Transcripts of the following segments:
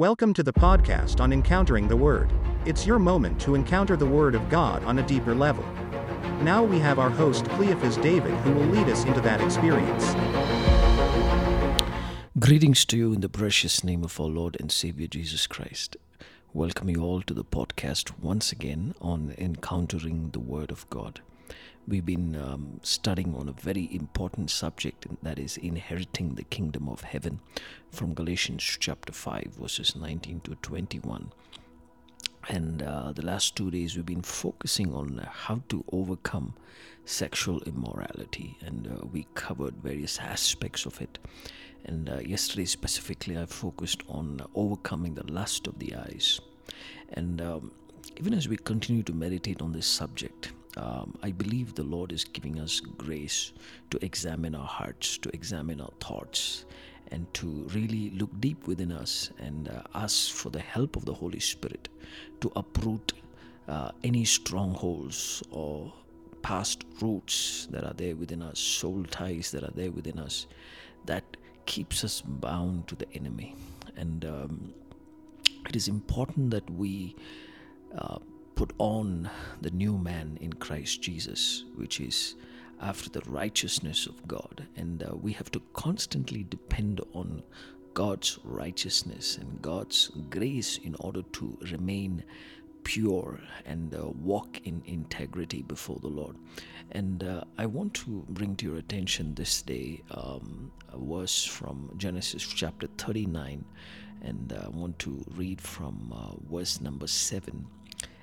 Welcome to the podcast on Encountering the Word. It's your moment to encounter the Word of God on a deeper level. Now we have our host, Cleophas David, who will lead us into that experience. Greetings to you in the precious name of our Lord and Savior Jesus Christ. Welcome you all to the podcast once again on Encountering the Word of God. We've been um, studying on a very important subject, and that is inheriting the kingdom of heaven from Galatians chapter 5, verses 19 to 21. And uh, the last two days, we've been focusing on how to overcome sexual immorality, and uh, we covered various aspects of it. And uh, yesterday, specifically, I focused on overcoming the lust of the eyes. And um, even as we continue to meditate on this subject, um, I believe the Lord is giving us grace to examine our hearts, to examine our thoughts, and to really look deep within us and uh, ask for the help of the Holy Spirit to uproot uh, any strongholds or past roots that are there within us, soul ties that are there within us, that keeps us bound to the enemy. And um, it is important that we uh, put on the new man in Christ Jesus, which is after the righteousness of God. And uh, we have to constantly depend on God's righteousness and God's grace in order to remain pure and uh, walk in integrity before the Lord. And uh, I want to bring to your attention this day um, a verse from Genesis chapter 39, and uh, I want to read from uh, verse number 7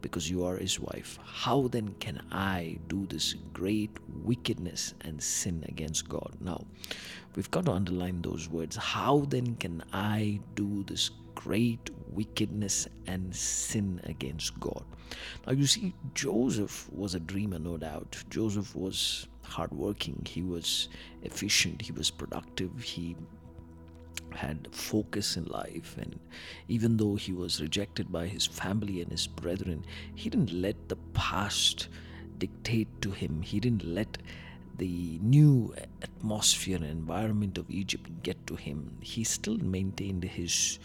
because you are his wife. How then can I do this great wickedness and sin against God? Now, we've got to underline those words. How then can I do this great wickedness and sin against God? Now, you see, Joseph was a dreamer, no doubt. Joseph was hardworking, he was efficient, he was productive, he had focus in life and even though he was rejected by his family and his brethren he didn't let the past dictate to him. He didn't let the new atmosphere and environment of Egypt get to him. He still maintained his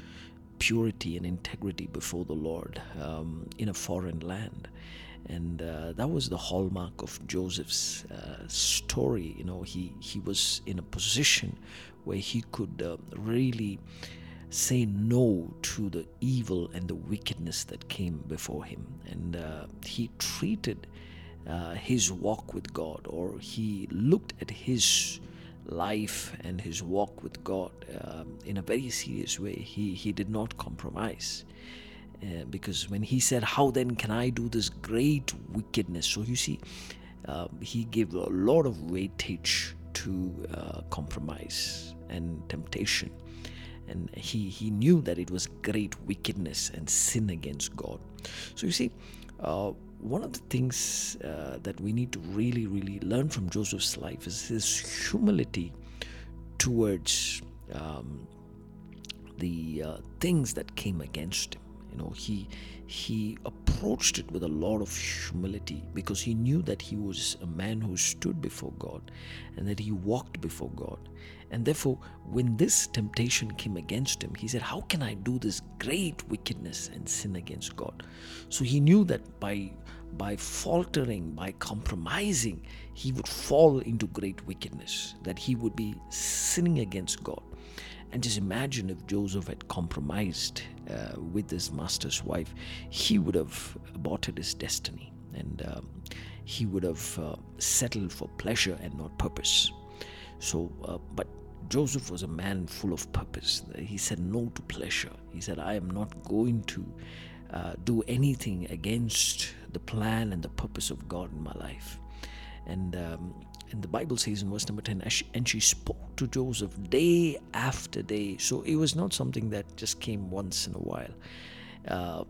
purity and integrity before the Lord um, in a foreign land. And uh, that was the hallmark of Joseph's uh, story. You know, he he was in a position where he could uh, really say no to the evil and the wickedness that came before him, and uh, he treated uh, his walk with God, or he looked at his life and his walk with God um, in a very serious way. He he did not compromise. Uh, because when he said, How then can I do this great wickedness? So you see, uh, he gave a lot of weightage to uh, compromise and temptation. And he, he knew that it was great wickedness and sin against God. So you see, uh, one of the things uh, that we need to really, really learn from Joseph's life is his humility towards um, the uh, things that came against him you know he he approached it with a lot of humility because he knew that he was a man who stood before God and that he walked before God. And therefore when this temptation came against him he said how can i do this great wickedness and sin against God? So he knew that by by faltering by compromising he would fall into great wickedness that he would be sinning against God and just imagine if Joseph had compromised uh, with his master's wife, he would have aborted his destiny and um, he would have uh, settled for pleasure and not purpose. So, uh, but Joseph was a man full of purpose. He said no to pleasure. He said, I am not going to uh, do anything against the plan and the purpose of God in my life. And um, and the Bible says in verse number 10, and she, spoke to Joseph day after day. So it was not something that just came once in a while. Uh,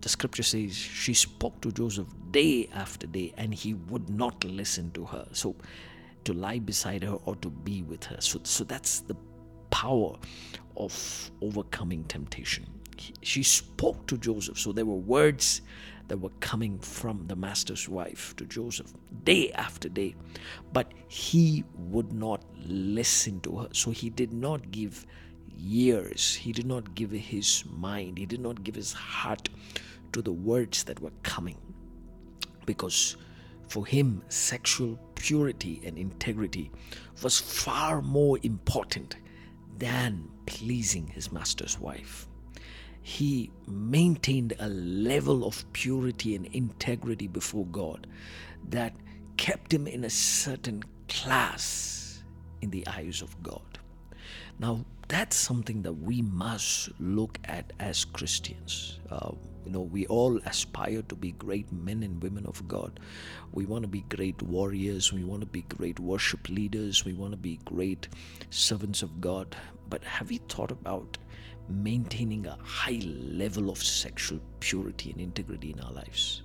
the scripture says she spoke to Joseph day after day, and he would not listen to her. So to lie beside her or to be with her. So, so that's the power of overcoming temptation. She spoke to Joseph. So there were words that were coming from the master's wife to Joseph day after day. But he would not listen to her. So he did not give years, he did not give his mind, he did not give his heart to the words that were coming. Because for him, sexual purity and integrity was far more important than pleasing his master's wife he maintained a level of purity and integrity before God that kept him in a certain class in the eyes of God. Now, that's something that we must look at as Christians. Uh, you know, we all aspire to be great men and women of God. We want to be great warriors. We want to be great worship leaders. We want to be great servants of God. But have you thought about maintaining a high level of sexual purity and integrity in our lives.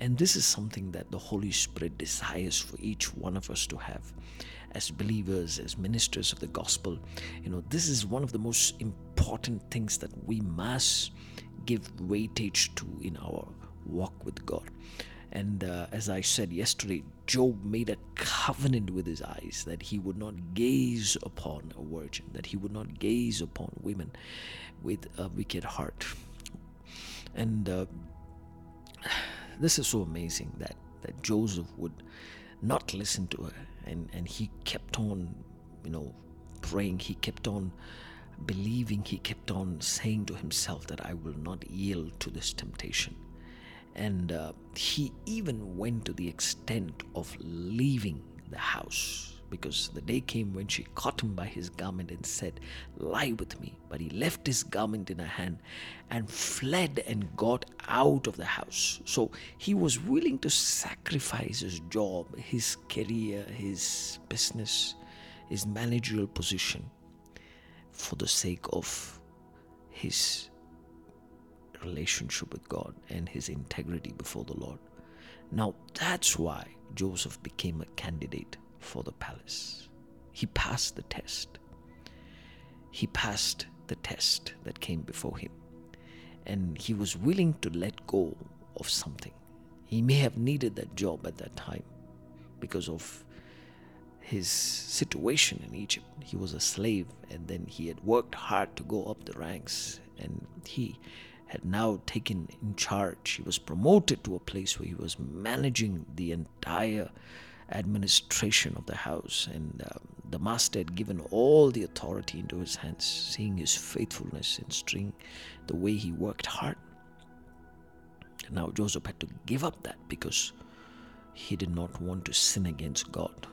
And this is something that the Holy Spirit desires for each one of us to have as believers, as ministers of the gospel. You know, this is one of the most important things that we must give weightage to in our walk with God. And uh, as I said yesterday, Job made a covenant with his eyes that he would not gaze upon a virgin, that he would not gaze upon women with a wicked heart. And uh, this is so amazing that, that Joseph would not listen to her and, and he kept on, you know, praying, he kept on believing, he kept on saying to himself that I will not yield to this temptation. And uh, he even went to the extent of leaving the house because the day came when she caught him by his garment and said, Lie with me. But he left his garment in her hand and fled and got out of the house. So he was willing to sacrifice his job, his career, his business, his managerial position for the sake of his relationship with God and his integrity before the Lord. Now, that's why Joseph became a candidate for the palace. He passed the test. He passed the test that came before him. And he was willing to let go of something. He may have needed that job at that time because of his situation in Egypt. He was a slave and then he had worked hard to go up the ranks and he had now taken in charge. He was promoted to a place where he was managing the entire administration of the house, and uh, the master had given all the authority into his hands, seeing his faithfulness and seeing the way he worked hard. And now Joseph had to give up that because he did not want to sin against God.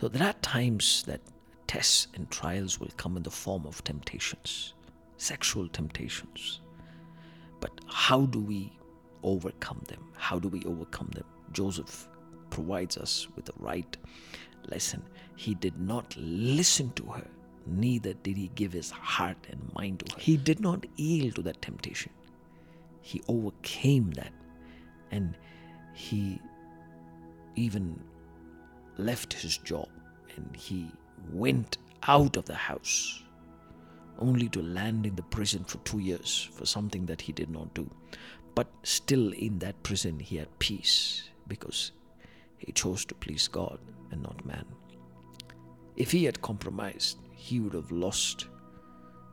So there are times that tests and trials will come in the form of temptations, sexual temptations. But how do we overcome them? How do we overcome them? Joseph provides us with the right lesson. He did not listen to her, neither did he give his heart and mind to her. He did not yield to that temptation. He overcame that and he even left his job and he went out of the house only to land in the prison for two years for something that he did not do. But still, in that prison, he had peace because he chose to please God and not man. If he had compromised, he would have lost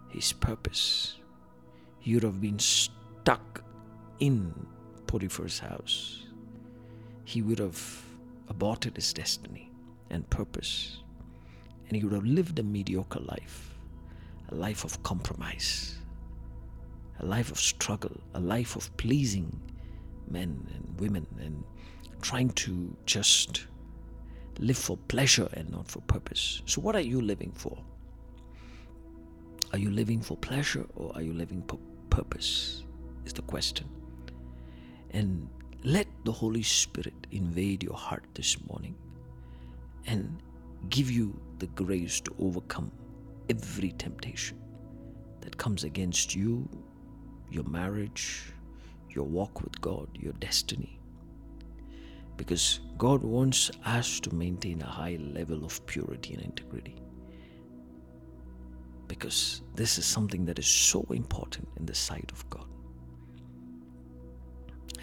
his purpose. He would have been stuck in Potiphar's house. He would have aborted his destiny and purpose, and he would have lived a mediocre life a life of compromise, a life of struggle, a life of pleasing men and women and trying to just live for pleasure and not for purpose. So, what are you living for? Are you living for pleasure or are you living for purpose? Is the question. And let the Holy Spirit invade your heart this morning and give you the grace to overcome every temptation that comes against you, your marriage, your walk with God, your destiny. Because God wants us to maintain a high level of purity and integrity. Because this is something that is so important in the sight of God.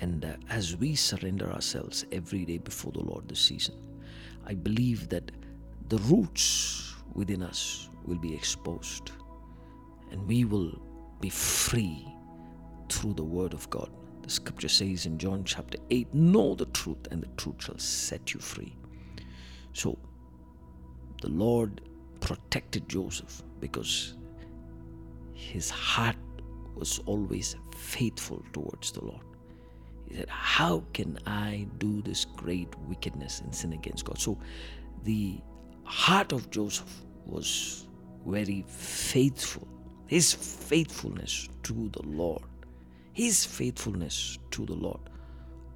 And uh, as we surrender ourselves every day before the Lord this season, I believe that the roots within us will be exposed and we will be free through the Word of God. The scripture says in John chapter 8 Know the truth, and the truth shall set you free. So, the Lord protected Joseph because his heart was always faithful towards the Lord. He said, How can I do this great wickedness and sin against God? So, the heart of Joseph was very faithful. His faithfulness to the Lord, his faithfulness to the Lord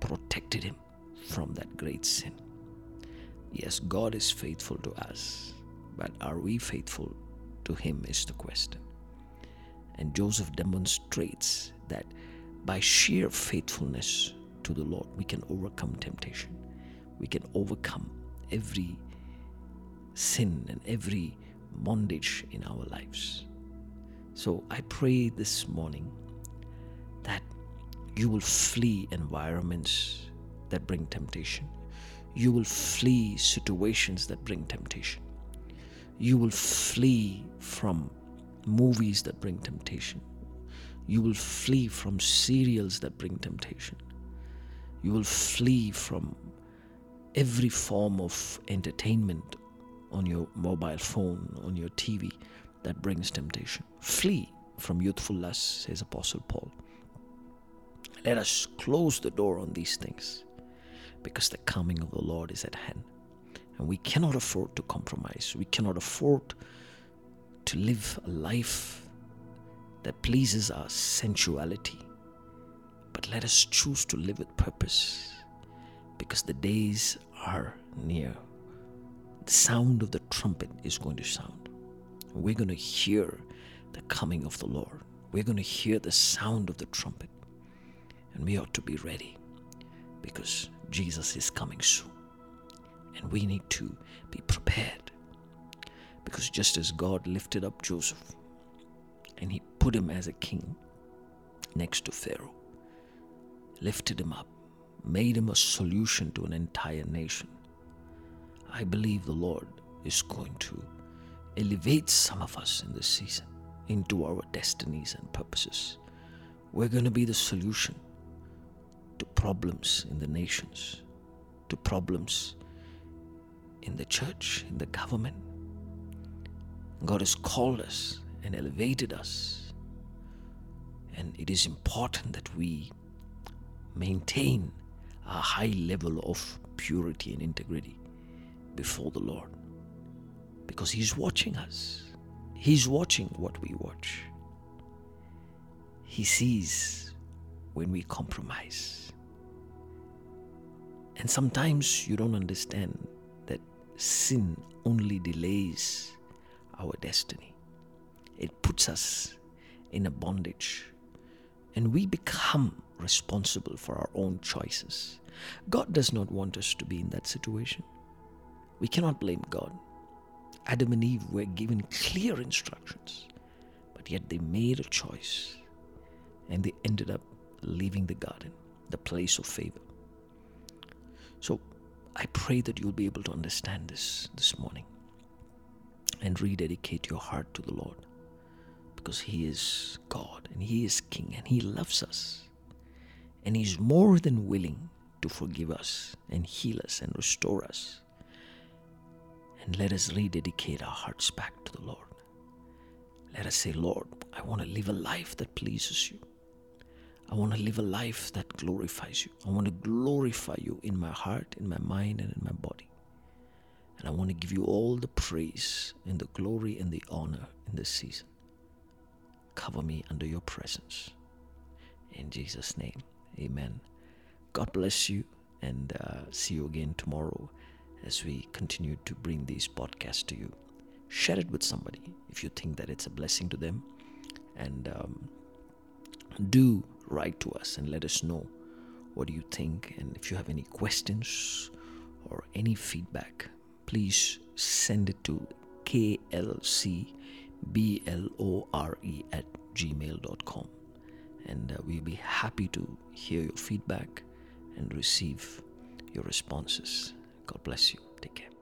protected him from that great sin. Yes, God is faithful to us, but are we faithful to him is the question. And Joseph demonstrates that by sheer faithfulness to the Lord, we can overcome temptation. We can overcome every sin and every bondage in our lives. So I pray this morning that you will flee environments that bring temptation. You will flee situations that bring temptation. You will flee from movies that bring temptation. You will flee from serials that bring temptation. You will flee from every form of entertainment on your mobile phone, on your TV that brings temptation. Flee from youthful lusts, says Apostle Paul. Let us close the door on these things because the coming of the Lord is at hand. And we cannot afford to compromise. We cannot afford to live a life that pleases our sensuality. But let us choose to live with purpose because the days are near sound of the trumpet is going to sound. We're going to hear the coming of the Lord. We're going to hear the sound of the trumpet. And we ought to be ready because Jesus is coming soon. And we need to be prepared. Because just as God lifted up Joseph and he put him as a king next to Pharaoh, lifted him up, made him a solution to an entire nation, I believe the Lord is going to elevate some of us in this season into our destinies and purposes. We're going to be the solution to problems in the nations, to problems in the church, in the government. God has called us and elevated us. And it is important that we maintain a high level of purity and integrity before the Lord because He's watching us. He's watching what we watch. He sees when we compromise. And sometimes you don't understand that sin only delays our destiny, it puts us in a bondage, and we become responsible for our own choices. God does not want us to be in that situation. We cannot blame God. Adam and Eve were given clear instructions, but yet they made a choice and they ended up leaving the garden, the place of favor. So I pray that you'll be able to understand this this morning and rededicate your heart to the Lord because He is God and He is King and He loves us and He's more than willing to forgive us and heal us and restore us and let us rededicate our hearts back to the Lord. Let us say, Lord, I want to live a life that pleases you. I want to live a life that glorifies you. I want to glorify you in my heart, in my mind, and in my body. And I want to give you all the praise and the glory and the honor in this season. Cover me under your presence. In Jesus' name, amen. God bless you and uh, see you again tomorrow as we continue to bring these podcasts to you. Share it with somebody if you think that it's a blessing to them. And um, do write to us and let us know what do you think. And if you have any questions or any feedback, please send it to klcblore at gmail.com. And uh, we'll be happy to hear your feedback and receive your responses. God bless you. Take care.